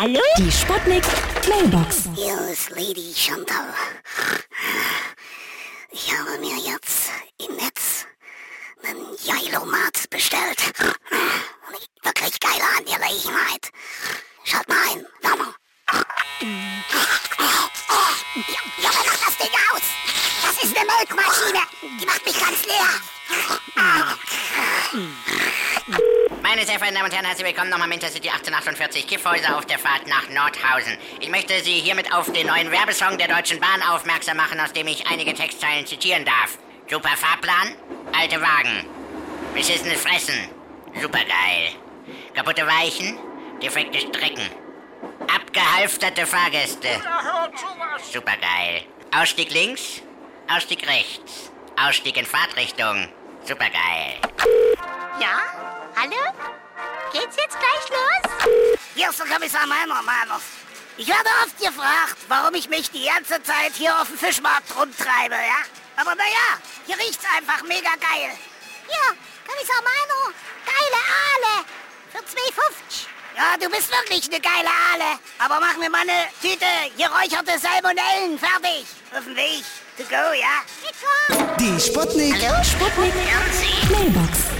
Hallo? Die Sputnik Mailbox. Hier ist Lady Chantal. Ich habe mir jetzt im Netz einen Jailomat bestellt. Wirklich geile Angelegenheit. Schaut mal ein, Werner. Ja, ja, mach das Ding aus. Das ist eine Melkmaschine. Die macht mich ganz leer. Meine sehr verehrten Damen und Herren, herzlich willkommen nochmal im Intercity 1848 Kiffhäuser auf der Fahrt nach Nordhausen. Ich möchte Sie hiermit auf den neuen Werbesong der Deutschen Bahn aufmerksam machen, aus dem ich einige Textzeilen zitieren darf. Super Fahrplan, alte Wagen. Beschissenes Fressen, supergeil. Kaputte Weichen, defekte Strecken. Abgehalfterte Fahrgäste, supergeil. Ausstieg links, Ausstieg rechts. Ausstieg in Fahrtrichtung, supergeil. Ja? Hallo? Geht's jetzt gleich los? Hier ist der Kommissar Meiner, Meiners. Ich werde oft gefragt, warum ich mich die ganze Zeit hier auf dem Fischmarkt rumtreibe, ja? Aber naja, hier riecht's einfach mega geil. Ja, Kommissar Meiner, geile Aale. Für 2,50. Ja, du bist wirklich eine geile Aale. Aber mach mir mal eine Tüte geräucherte Salmonellen fertig. Auf dem Weg. To go, ja? Die Sputnik Sputnik. Mailbox.